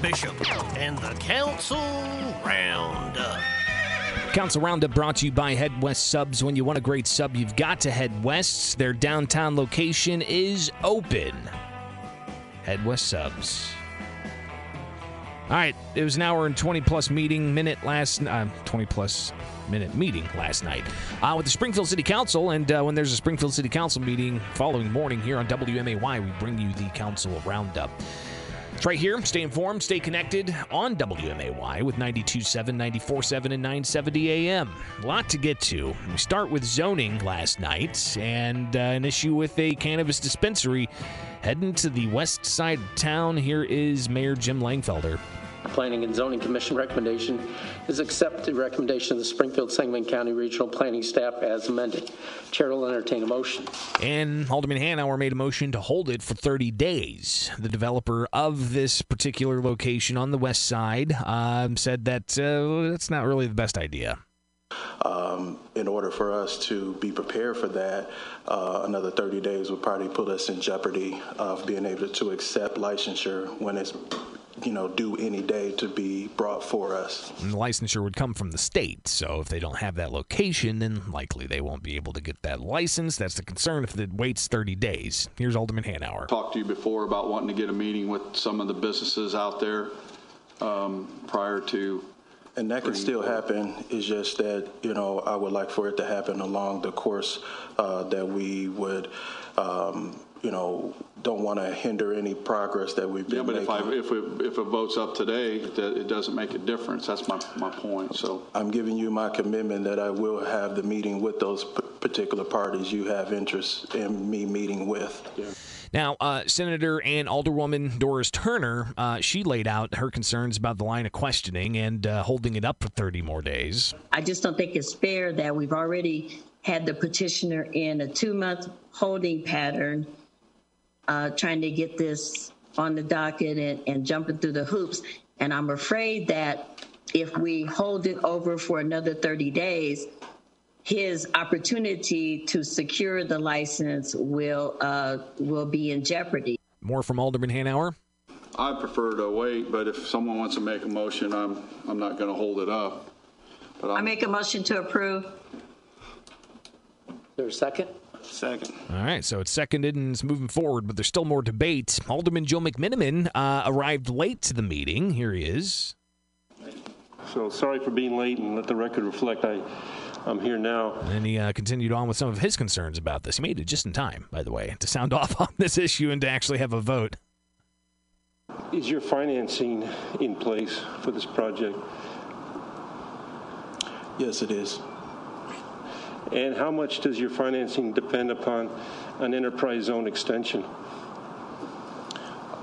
Bishop and the Council Roundup. Council Roundup brought to you by Head West Subs. When you want a great sub, you've got to head west. Their downtown location is open. Head West Subs. All right, it was an hour and 20 plus meeting minute last uh, 20 plus minute meeting last night uh, with the Springfield City Council. And uh, when there's a Springfield City Council meeting following morning here on WMAY, we bring you the Council Roundup. It's right here. Stay informed, stay connected on WMAY with 92.7, 94.7, and 970 AM. A lot to get to. We start with zoning last night and uh, an issue with a cannabis dispensary heading to the west side of town. Here is Mayor Jim Langfelder. Planning and Zoning Commission recommendation is accept the recommendation of the Springfield Sangamon County Regional Planning Staff as amended. Chair will entertain a motion. And Alderman Hanauer made a motion to hold it for 30 days. The developer of this particular location on the west side um, said that uh, that's not really the best idea. Um, in order for us to be prepared for that, uh, another 30 days would probably put us in jeopardy of being able to accept licensure when it's you know, due any day to be brought for us. And the licensure would come from the state, so if they don't have that location, then likely they won't be able to get that license. That's the concern if it waits 30 days. Here's Alderman Hanauer. Talked to you before about wanting to get a meeting with some of the businesses out there um, prior to. And that can still happen. It's just that, you know, I would like for it to happen along the course uh, that we would um, you know, don't want to hinder any progress that we've been Yeah, but if I, making. if it, if it votes up today, that it doesn't make a difference. That's my, my point, so. I'm giving you my commitment that I will have the meeting with those p- particular parties you have interest in me meeting with. Now, uh, Senator and Alderwoman Doris Turner, uh, she laid out her concerns about the line of questioning and uh, holding it up for 30 more days. I just don't think it's fair that we've already had the petitioner in a two month holding pattern, uh, trying to get this on the docket and, and jumping through the hoops. And I'm afraid that if we hold it over for another 30 days, his opportunity to secure the license will uh, will be in jeopardy. More from Alderman Hanauer. I prefer to wait, but if someone wants to make a motion, I'm, I'm not going to hold it up. But I I'm, make a motion to approve. There a second? Second. All right, so it's seconded and it's moving forward, but there's still more debate. Alderman Joe McMenamin uh, arrived late to the meeting. Here he is. So sorry for being late, and let the record reflect I, I'm here now. And he uh, continued on with some of his concerns about this. He made it just in time, by the way, to sound off on this issue and to actually have a vote. Is your financing in place for this project? Yes, it is. And how much does your financing depend upon an enterprise zone extension?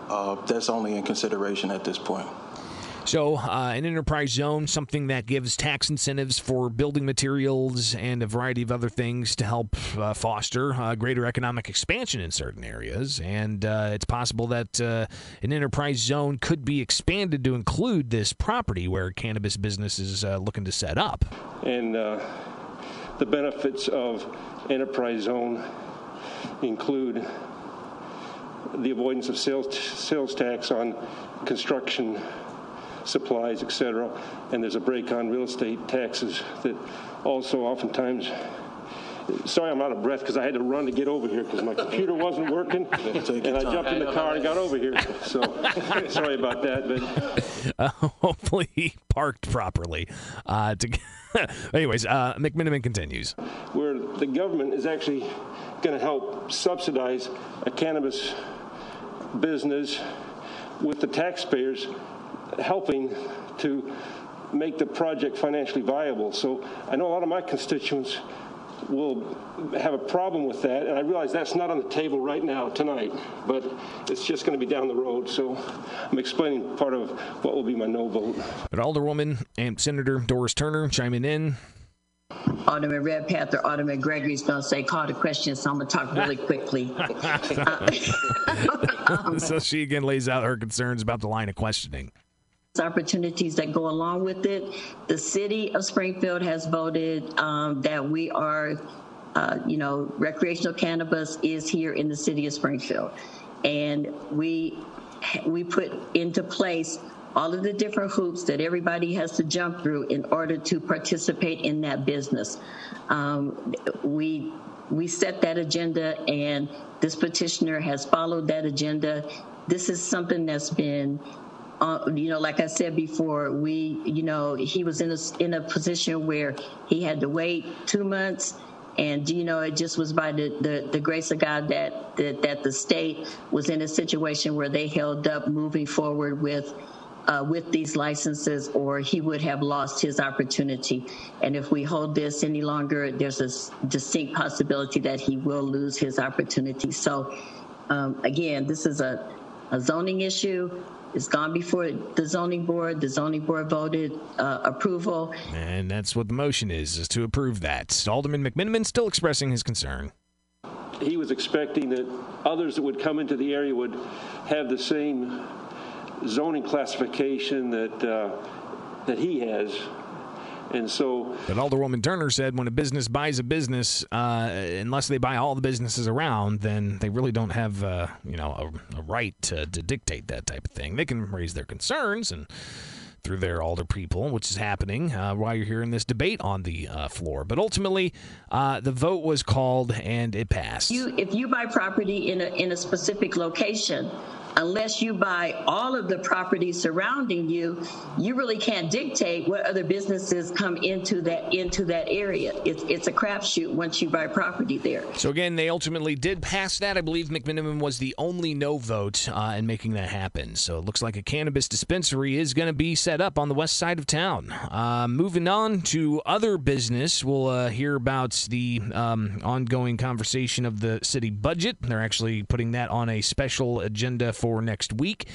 Uh, that's only in consideration at this point. So, uh, an enterprise zone, something that gives tax incentives for building materials and a variety of other things to help uh, foster uh, greater economic expansion in certain areas. And uh, it's possible that uh, an enterprise zone could be expanded to include this property where cannabis business is uh, looking to set up. And uh, the benefits of enterprise zone include the avoidance of sales, sales tax on construction supplies, etc. And there's a break on real estate taxes that also oftentimes Sorry, I'm out of breath because I had to run to get over here because my computer wasn't working, and I jumped in the car and got over here. So, sorry about that. But Uh, hopefully, he parked properly. Uh, to, anyways, uh, McMenamin continues. where the government is actually going to help subsidize a cannabis business with the taxpayers helping to make the project financially viable. So I know a lot of my constituents will have a problem with that, and I realize that's not on the table right now tonight, but it's just going to be down the road. So I'm explaining part of what will be my no vote. But Alderwoman and Senator Doris Turner chiming in. Alderman Redpath or Alderman Gregory's going to say, call the question, so I'm going to talk really quickly. so she again lays out her concerns about the line of questioning. Opportunities that go along with it. The city of Springfield has voted um, that we are, uh, you know, recreational cannabis is here in the city of Springfield. And we we put into place all of the different hoops that everybody has to jump through in order to participate in that business. Um, we we set that agenda, and this petitioner has followed that agenda. This is something that's been uh, you know, like I said before, we, you know, he was in a, in a position where he had to wait two months. And, you know, it just was by the, the, the grace of God that, that, that the state was in a situation where they held up moving forward with uh, with these licenses, or he would have lost his opportunity. And if we hold this any longer, there's a distinct possibility that he will lose his opportunity. So, um, again, this is a, a zoning issue. It's gone before the zoning board. The zoning board voted uh, approval. And that's what the motion is, is to approve that. Alderman McMenamin still expressing his concern. He was expecting that others that would come into the area would have the same zoning classification that uh, that he has. And so, but Alderwoman Turner said when a business buys a business, uh, unless they buy all the businesses around, then they really don't have, uh, you know, a, a right to, to dictate that type of thing. They can raise their concerns and through their alder people, which is happening uh, while you're hearing this debate on the uh, floor. But ultimately, uh, the vote was called and it passed. You, if you buy property in a in a specific location, unless you buy all of the property surrounding you, you really can't dictate what other businesses come into that into that area. It's it's a crapshoot once you buy property there. So again, they ultimately did pass that. I believe McMenamin was the only no vote uh, in making that happen. So it looks like a cannabis dispensary is going to be set up on the west side of town. Uh, moving on to other business, we'll uh, hear about the um, ongoing conversation of the city budget. They're actually putting that on a special agenda for next week.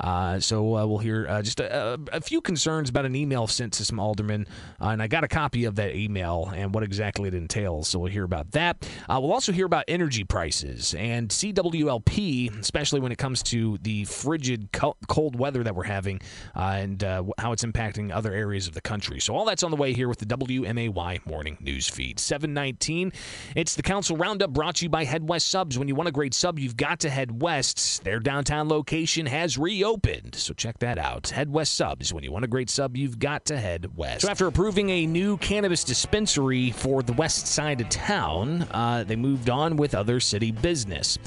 Uh, so uh, we'll hear uh, just a, a, few concerns about an email sent to some aldermen, uh, and I got a copy of that email and what exactly it entails. So we'll hear about that. Uh, we'll also hear about energy prices and CWLP, especially when it comes to the frigid, cold weather that we're having and how it's impacting other areas of the country. So all that's on the way here with the WMAY morning news feed. 719. It's the council roundup brought to you by Head West Subs. When you want a great sub, you've got to head west. They're downtown downtown location has reopened. So check that out. Head West Subs. When you want a great sub, you've got to head west. So after approving a new cannabis dispensary for the west side of town, uh, they moved on with other city business.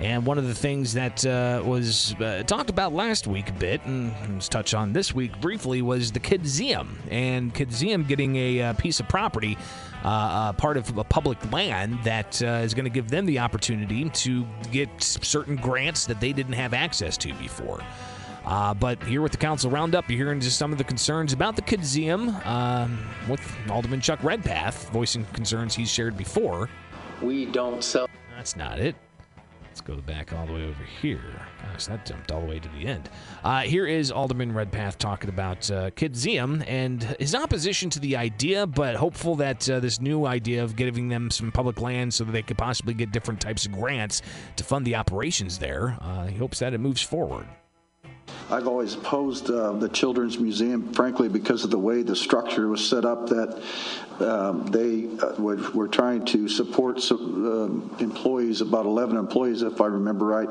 And one of the things that uh, was uh, talked about last week a bit, and was touched on this week briefly, was the Kidzeum. And Kidzeum getting a uh, piece of property uh, uh, part of a public land that uh, is going to give them the opportunity to get certain grants that they didn't have access to before. Uh, but here with the council roundup, you're hearing just some of the concerns about the Kidzeum um, with Alderman Chuck Redpath voicing concerns he's shared before. We don't sell. That's not it. Let's go back all the way over here. Gosh, that jumped all the way to the end. Uh, here is Alderman Redpath talking about uh, Kidzeum and his opposition to the idea, but hopeful that uh, this new idea of giving them some public land so that they could possibly get different types of grants to fund the operations there, uh, he hopes that it moves forward. I've always opposed uh, the Children's Museum, frankly, because of the way the structure was set up that um, they uh, were, were, trying to support some, uh, employees, about 11 employees, if I remember right,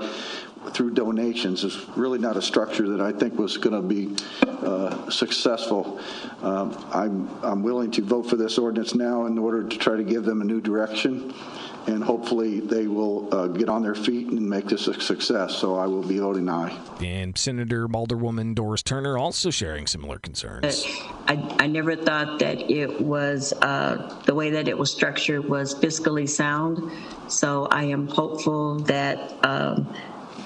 through donations. It's really not a structure that I think was going to be uh, successful. Um, I'm, I'm willing to vote for this ordinance now in order to try to give them a new direction and hopefully they will uh, get on their feet and make this a success. So I will be voting aye. And Senator Alderwoman Doris Turner also sharing similar concerns. I, I never thought that it was uh, the way that it was structured was fiscally sound. So I am hopeful that. Um,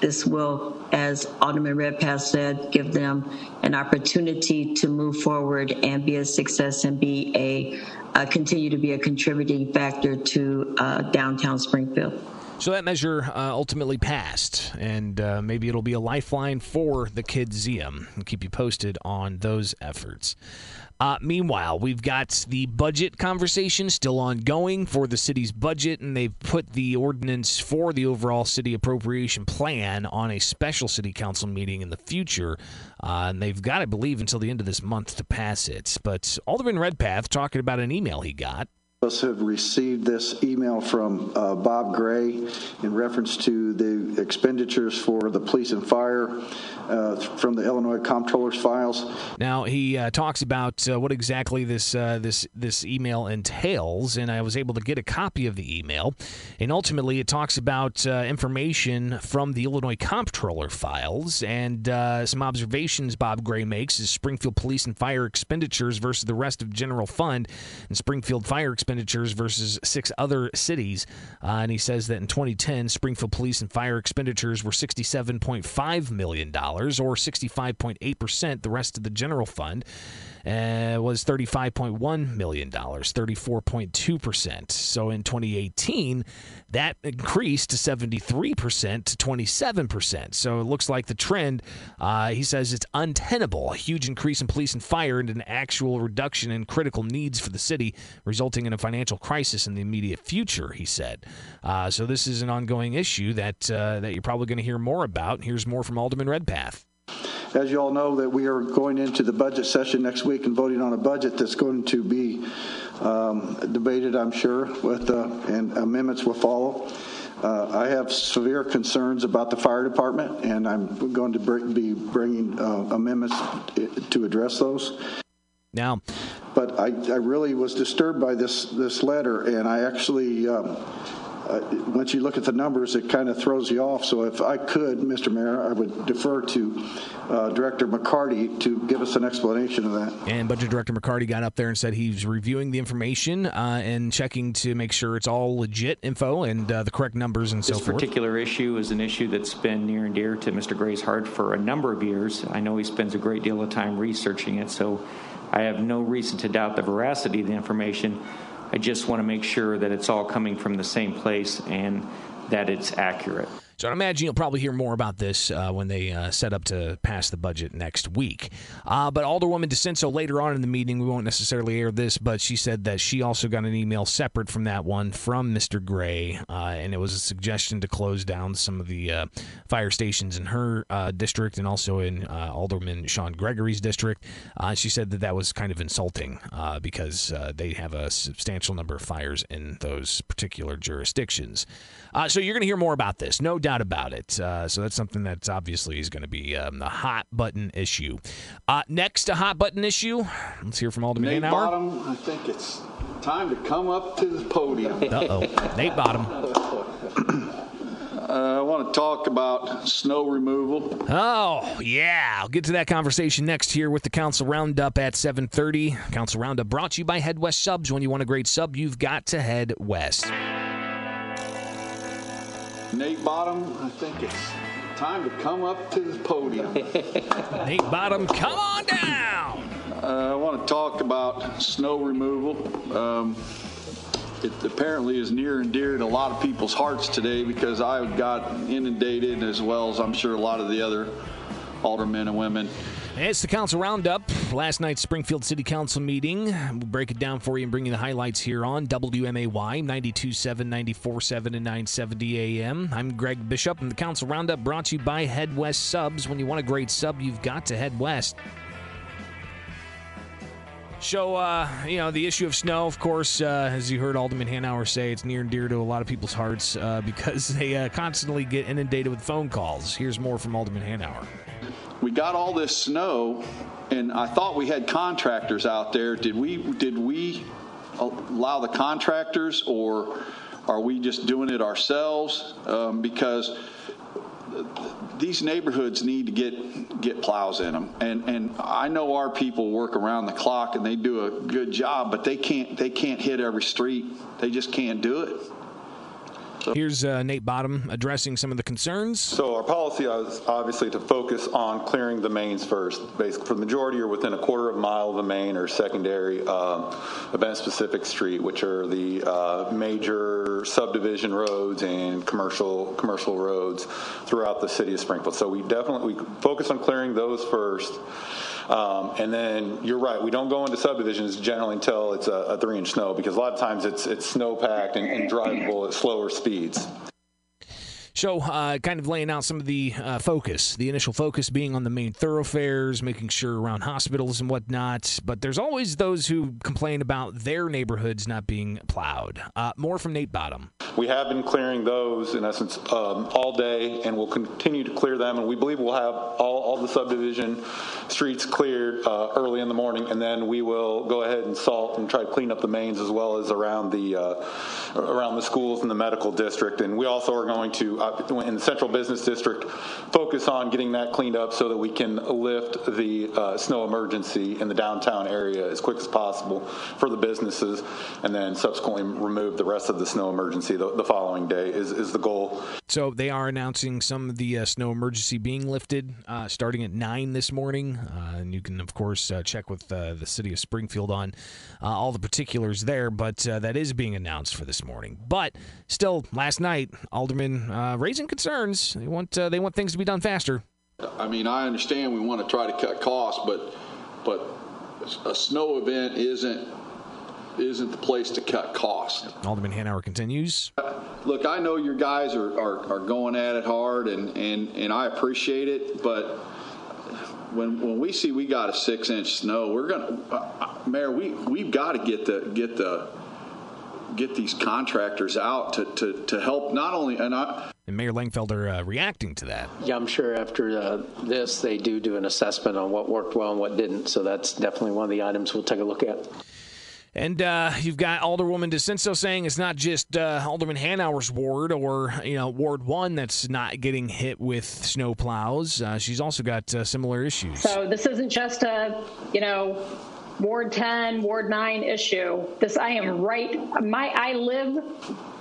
this will, as Alderman Redpath said, give them an opportunity to move forward and be a success and be a uh, continue to be a contributing factor to uh, downtown Springfield. So that measure uh, ultimately passed, and uh, maybe it'll be a lifeline for the Kidzeum. I'll keep you posted on those efforts. Uh, meanwhile, we've got the budget conversation still ongoing for the city's budget, and they've put the ordinance for the overall city appropriation plan on a special city council meeting in the future. Uh, and they've got, I believe, until the end of this month to pass it. But Alderman Redpath talking about an email he got us have received this email from uh, Bob Gray in reference to the expenditures for the police and fire uh, from the Illinois Comptroller's files. Now he uh, talks about uh, what exactly this uh, this this email entails, and I was able to get a copy of the email. And ultimately, it talks about uh, information from the Illinois Comptroller files and some observations Bob Gray makes is Springfield police and fire expenditures versus the rest of general fund, and Springfield fire expenditures versus six other cities. Uh, and he says that in 2010, Springfield police and fire expenditures were 67.5 million dollars or 65.8%. The rest of the general fund uh, was $35.1 million, 34.2%. So in 2018, that increased to 73% to 27%. So it looks like the trend, uh, he says it's untenable. A huge increase in police and fire and an actual reduction in critical needs for the city, resulting in a financial crisis in the immediate future, he said. Uh, so this is an ongoing issue that, uh, that you're probably going to hear more about. Here's more from Alderman Redpath. As you all know, that we are going into the budget session next week and voting on a budget that's going to be um, debated, I'm sure, with uh, and amendments will follow. Uh, I have severe concerns about the fire department, and I'm going to bring, be bringing uh, amendments to address those. Now, but I, I, really was disturbed by this this letter, and I actually. Um, uh, once you look at the numbers, it kind of throws you off. So if I could, Mr. Mayor, I would defer to uh, Director McCarty to give us an explanation of that. And Budget Director McCarty got up there and said he's reviewing the information uh, and checking to make sure it's all legit info and uh, the correct numbers and this so forth. This particular issue is an issue that's been near and dear to Mr. Gray's heart for a number of years. I know he spends a great deal of time researching it, so I have no reason to doubt the veracity of the information. I just want to make sure that it's all coming from the same place and that it's accurate. So I imagine you'll probably hear more about this uh, when they uh, set up to pass the budget next week. Uh, but Alderwoman DiCenso later on in the meeting, we won't necessarily air this, but she said that she also got an email separate from that one from Mr. Gray, uh, and it was a suggestion to close down some of the uh, fire stations in her uh, district and also in Alderman Shawn Gregory's district. she said that that was kind of insulting because they have a substantial number of fires in those particular jurisdictions. so you're going to hear more about this, no doubt doubt about it. Uh, so that's something that's obviously is going to be um, the hot button issue. Uh, next, a hot button issue. Let's hear from Alderman Nate Hanauer. Bottom, I think it's time to come up to the podium. Uh oh, Nate Bottom. Uh, I want to talk about snow removal. Oh, yeah. I'll get to that conversation next here with the Council Roundup at 7.30. Council Roundup brought to you by Head West Subs. When you want a great sub, you've got to head west. Nate Bottom, I think it's time to come up to the podium. Nate Bottom, come on down. Uh, I want to talk about snow removal. Um, it apparently is near and dear to a lot of people's hearts today because I got inundated as well as I'm sure a lot of the other aldermen and women it's the council roundup. Last night's Springfield City Council meeting. We'll break it down for you and bring you the highlights here on WMAY 92.7, 94.7, and 970 AM. I'm Greg Bishop, and the council roundup brought to you by Head West Subs. When you want a great sub, you've got to head west. So, uh, you know, the issue of snow, of course, uh, as you heard Alderman Hanauer say, it's near and dear to a lot of people's hearts uh, because they uh, constantly get inundated with phone calls. Here's more from Alderman Hanauer we got all this snow, and I thought we had contractors out there. Did we? Did we allow the contractors, or are we just doing it ourselves? Um, because these neighborhoods need to get get plows in them, and and I know our people work around the clock and they do a good job, but they can't they can't hit every street. They just can't do it. Here's uh, Nate Bottom addressing some of the concerns. So our policy is obviously to focus on clearing the mains first. Basically, for the majority, are within a quarter of a mile of a main or secondary um, event-specific street, which are the uh, major subdivision roads and commercial commercial roads throughout the city of Springfield. So we definitely we focus on clearing those first. Um, and then you're right, we don't go into subdivisions generally until it's a, a three inch snow because a lot of times it's it's snow packed and, and drivable at slower speeds. So, uh, kind of laying out some of the uh, focus, the initial focus being on the main thoroughfares, making sure around hospitals and whatnot. But there's always those who complain about their neighborhoods not being plowed. Uh, more from Nate Bottom. We have been clearing those, in essence, um, all day, and we'll continue to clear them. And we believe we'll have all, all the subdivision streets cleared uh, early in the morning, and then we will go ahead and salt and try to clean up the mains as well as around the uh, around the schools and the medical district. And we also are going to, uh, in the central business district, focus on getting that cleaned up so that we can lift the uh, snow emergency in the downtown area as quick as possible for the businesses, and then subsequently remove the rest of the snow emergency the, the following day is, is the goal. So they are announcing some of the uh, snow emergency being lifted uh, starting at 9 this morning. Uh, and you can, of course, uh, check with uh, the city of Springfield on uh, all the particulars there, but that is being announced for this morning. But still, last night, Alderman raising concerns. They want, they want things to be done faster. I mean, I understand we want to try to cut costs, but, but a snow event isn't isn't the place to cut costs. Alderman Hanauer continues. Look, I know your guys are, are, are going at it hard, and, and, and I appreciate it, but when when we see we got a six inch snow, we're gonna, uh, uh, Mayor, we we've got to get the get the get these contractors out to, to, to help not only and I. And Mayor Langfelder uh, reacting to that. Yeah, I'm sure after uh, this they do do an assessment on what worked well and what didn't. So that's definitely one of the items we'll take a look at. And uh, you've got Alderwoman DiCenso saying it's not just uh, Alderman Hanauer's ward or you know Ward One that's not getting hit with snow plows. Uh, she's also got uh, similar issues. So this isn't just a you know Ward 10, Ward 9 issue. This I am right. My I live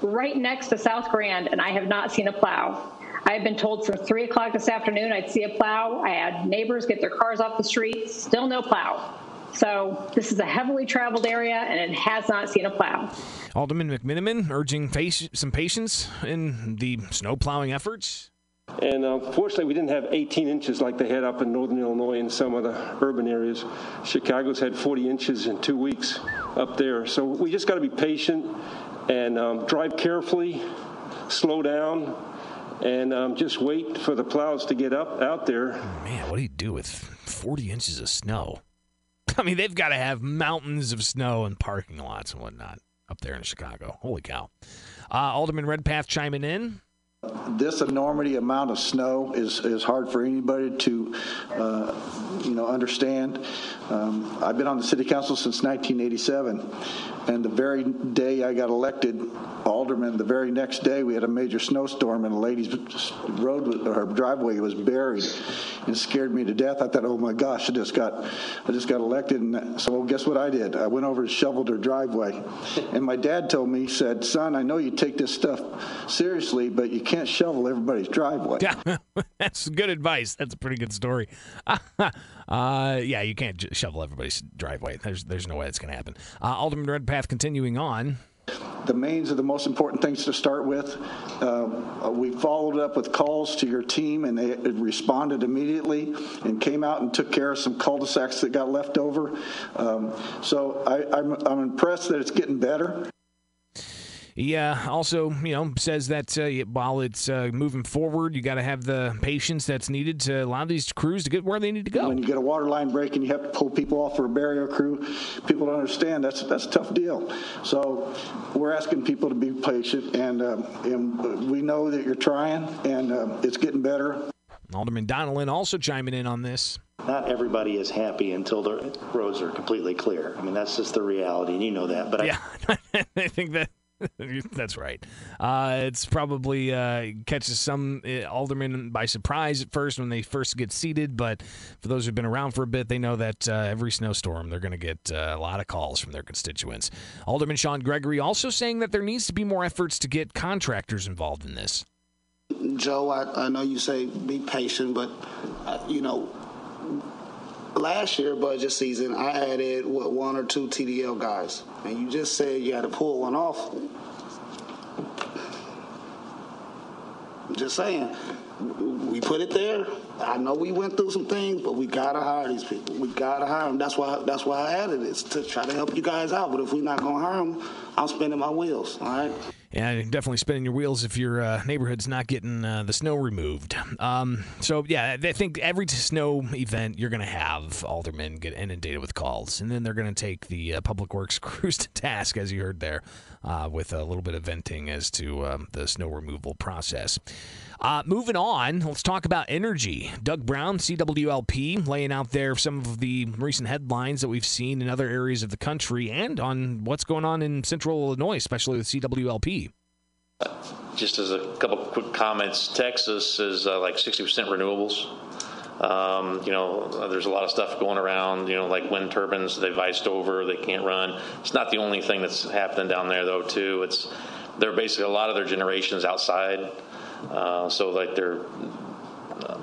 right next to South Grand, and I have not seen a plow. I have been told since three o'clock this afternoon I'd see a plow. I had neighbors get their cars off the street. Still no plow. So this is a heavily traveled area, and it has not seen a plow. Alderman McMenamin urging some patience in the snow plowing efforts. And unfortunately, uh, we didn't have 18 inches like they had up in northern Illinois and some of the urban areas. Chicago's had 40 inches in two weeks up there. So we just got to be patient and um, drive carefully, slow down, and um, just wait for the plows to get up out there. Man, what do you do with 40 inches of snow? I mean, they've got to have mountains of snow and parking lots and whatnot up there in Chicago. Holy cow. Uh, Alderman Redpath chiming in. This enormity amount of snow is, is hard for anybody to, uh, you know, understand. Um, I've been on the city council since 1987, and the very day I got elected alderman, the very next day we had a major snowstorm, and a lady's road, her driveway was buried, and scared me to death. I thought, oh my gosh, I just got, I just got elected, and so guess what I did? I went over and shoveled her driveway, and my dad told me, said, son, I know you take this stuff seriously, but you can't shovel everybody's driveway. Yeah, that's good advice. That's a pretty good story. Uh, yeah, you can't shovel everybody's driveway. There's there's no way it's going to happen. Uh, Alderman Redpath continuing on. The mains are the most important things to start with. Uh, we followed up with calls to your team, and they responded immediately and came out and took care of some cul-de-sacs that got left over. Um, so I, I'm, I'm impressed that it's getting better. He uh, also, you know, says that uh, while it's uh, moving forward, you got to have the patience that's needed to allow these crews to get where they need to go. When you get a water line break and you have to pull people off for a barrier crew, people don't understand that's that's a tough deal. So we're asking people to be patient, and, uh, and we know that you're trying, and uh, it's getting better. Alderman Donelan also chiming in on this. Not everybody is happy until the roads are completely clear. I mean, that's just the reality, and you know that. But yeah, I, I think that That's right. Uh, it's probably uh, catches some uh, aldermen by surprise at first when they first get seated, but for those who've been around for a bit, they know that uh, every snowstorm they're going to get uh, a lot of calls from their constituents. Alderman Shawn Gregory also saying that there needs to be more efforts to get contractors involved in this. Joe, I, I know you say be patient, but uh, you know last year budget season, I added what one or two TDL guys, and you just said you had to pull one off. I'm just saying, we put it there. I know we went through some things, but we gotta hire these people. We gotta hire them. That's why. That's why I added it to try to help you guys out. But if we're not gonna hire them, I'm spinning my wheels. All right. Yeah, definitely spinning your wheels if your uh, neighborhood's not getting uh, the snow removed. Um, so, yeah, I think every snow event you're going to have aldermen get inundated with calls, and then they're going to take the uh, public works crews to task, as you heard there, uh, with a little bit of venting as to um, the snow removal process. Uh, moving on, let's talk about energy. Doug Brown, CWLP, laying out there some of the recent headlines that we've seen in other areas of the country and on what's going on in central Illinois, especially with CWLP. Just as a couple quick comments, Texas is uh, like 60% renewables. Um, you know, there's a lot of stuff going around, you know, like wind turbines, they've iced over, they can't run. It's not the only thing that's happening down there, though, too. It's, they're basically, a lot of their generations outside. Uh, so like they're uh,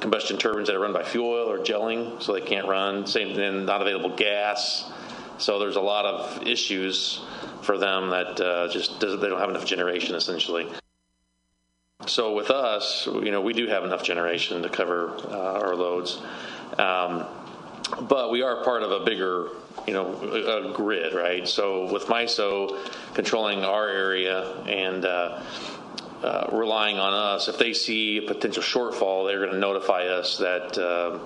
combustion turbines that are run by fuel oil or gelling, so they can't run. Same thing, not available gas. So there's a lot of issues for them that uh, just they don't have enough generation essentially. So with us, you know, we do have enough generation to cover uh, our loads, um, but we are part of a bigger, you know, a, a grid, right? So with MISO controlling our area and uh, uh, relying on us. If they see a potential shortfall, they're going to notify us that uh,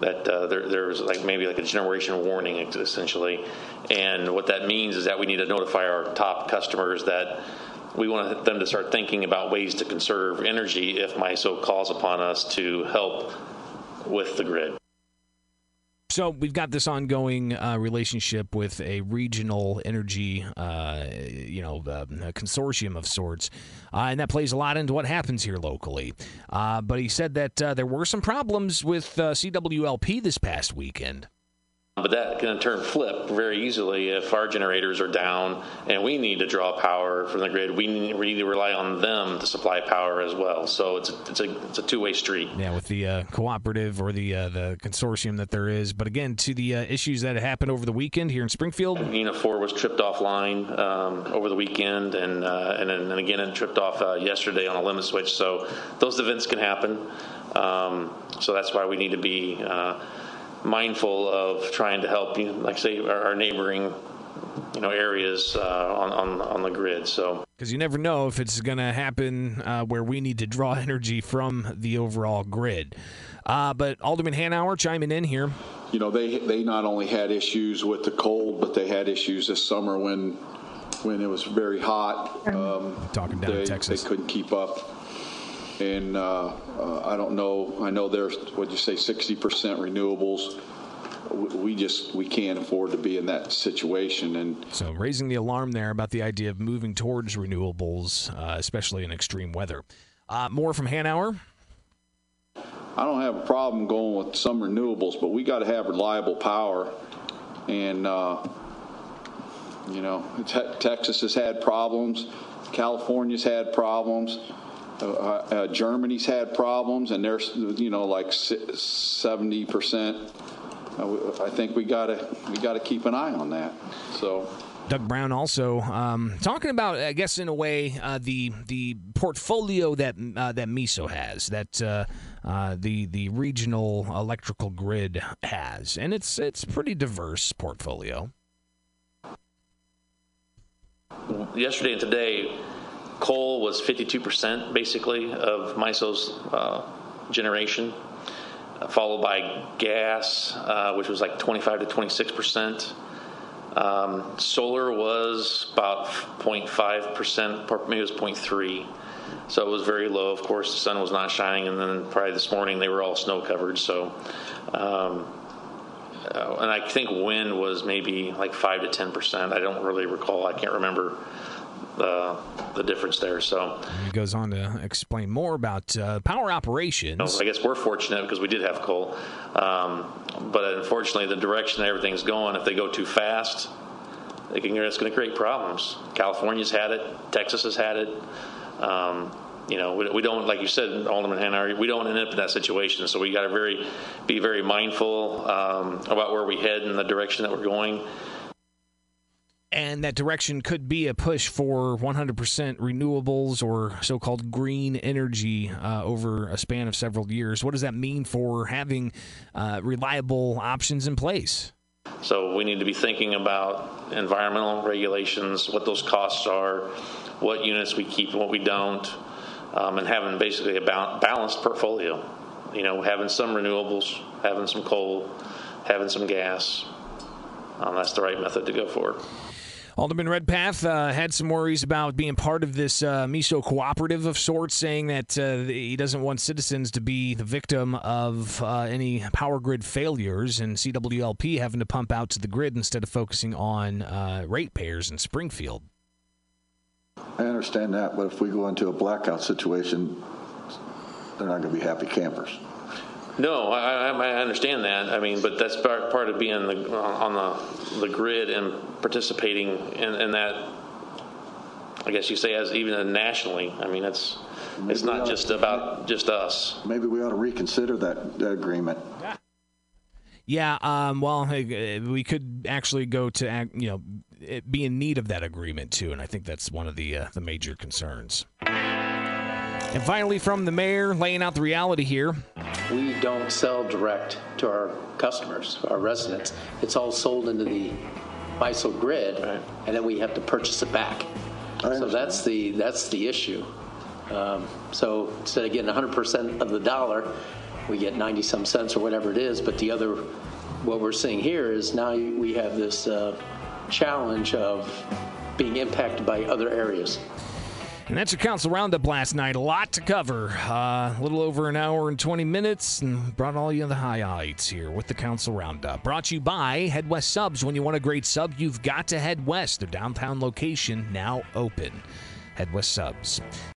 that uh, there, there's like maybe like a generation warning essentially. And what that means is that we need to notify our top customers that we want them to start thinking about ways to conserve energy if MISO calls upon us to help with the grid. So we've got this ongoing uh, relationship with a regional energy, uh, you know, uh, consortium of sorts, uh, and that plays a lot into what happens here locally. Uh, but he said that uh, there were some problems with CWLP this past weekend. But that can in turn flip very easily if our generators are down and we need to draw power from the grid. We need, we need to rely on them to supply power as well. So it's a, it's a, it's a two way street. Yeah, with the uh, cooperative or the uh, the consortium that there is. But again, to the uh, issues that happened over the weekend here in Springfield. UNA 4 was tripped offline um, over the weekend, and, uh, and, and again, it tripped off uh, yesterday on a limit switch. So those events can happen. Um, so that's why we need to be uh, mindful of trying to help, you like say, our, our neighboring you know areas uh, on, on on the grid. So because you never know if it's going to happen uh, where we need to draw energy from the overall grid. Uh, but Alderman Hanauer chiming in here. You know they they not only had issues with the cold, but they had issues this summer when when it was very hot. Um, Talking down they, in Texas, they couldn't keep up. And uh, uh, I don't know. I know there's what you say, 60% renewables. We just we can't afford to be in that situation. And so raising the alarm there about the idea of moving towards renewables uh, especially in extreme weather. Uh, more from hanauer i don't have a problem going with some renewables but we got to have reliable power. And uh, you know te- texas has had problems. California's had problems uh, uh, Germany's had problems, and they're you know like seventy percent uh, I think we gotta we gotta keep an eye on that. So. Doug Brown also um, talking about, I guess, in a way, uh, the the portfolio that uh, that MISO has, that uh, uh, the the regional electrical grid has, and it's it's pretty diverse portfolio. Yesterday and today, coal was 52% basically of MISO's uh, generation followed by gas, uh, which was like 25 to 26 percent. Um, solar was about 0.5 percent, maybe it was 0.3. So it was very low. Of course, the sun was not shining, and then probably this morning they were all snow covered. So, um, uh, and I think wind was maybe like five to 10 percent. I don't really recall. I can't remember the the difference there. So he goes on to explain more about uh, power operations. I guess we're fortunate because we did have coal, um, but unfortunately, the direction that everything's going, if they go too fast, can, it's going to create problems. California's had it, Texas has had it. Um, you know, we, we, don't, like you said, Alderman Hanauer, we don't end up in that situation. So we got to very, be very mindful um, about where we head and the direction that we're going and that direction could be a push for 100% renewables or so called green energy uh, over a span of several years. What does that mean for having uh, reliable options in place? So we need to be thinking about environmental regulations, what those costs are, what units we keep and what we don't, um, and having basically a balanced portfolio. You know, having some renewables, having some coal, having some gas. Um, that's the right method to go for. Alderman Redpath uh, had some worries about being part of this uh, MISO cooperative of sorts, saying that uh, he doesn't want citizens to be the victim of uh, any power grid failures and CWLP having to pump out to the grid instead of focusing on uh, ratepayers in Springfield. I understand that, but if we go into a blackout situation, they're not going to be happy campers. No, I, I, understand that. I mean, but that's part, part of being the, on the the grid and participating in, in that. I guess you say as even nationally. I mean, it's maybe it's not just to, about just us. Maybe we ought to reconsider that, that agreement. Yeah, um, well, we could actually go to you know be in need of that agreement too, and I think that's one of the uh, the major concerns. And finally, from the mayor, laying out the reality here. We don't sell direct to our customers, our residents. It's all sold into the MISO grid, right. and then we have to purchase it back. So that's the that's the issue. Um, so instead of getting 100% of the dollar, we get 90 some cents or whatever it is. But the other, what we're seeing here is now we have this uh, challenge of being impacted by other areas. And that's your council roundup last night. A lot to cover. Uh, a little over an hour and 20 minutes, and brought all you the highlights here with the council roundup. Brought to you by Head West Subs. When you want a great sub, you've got to head west. Their downtown location now open. Head West Subs.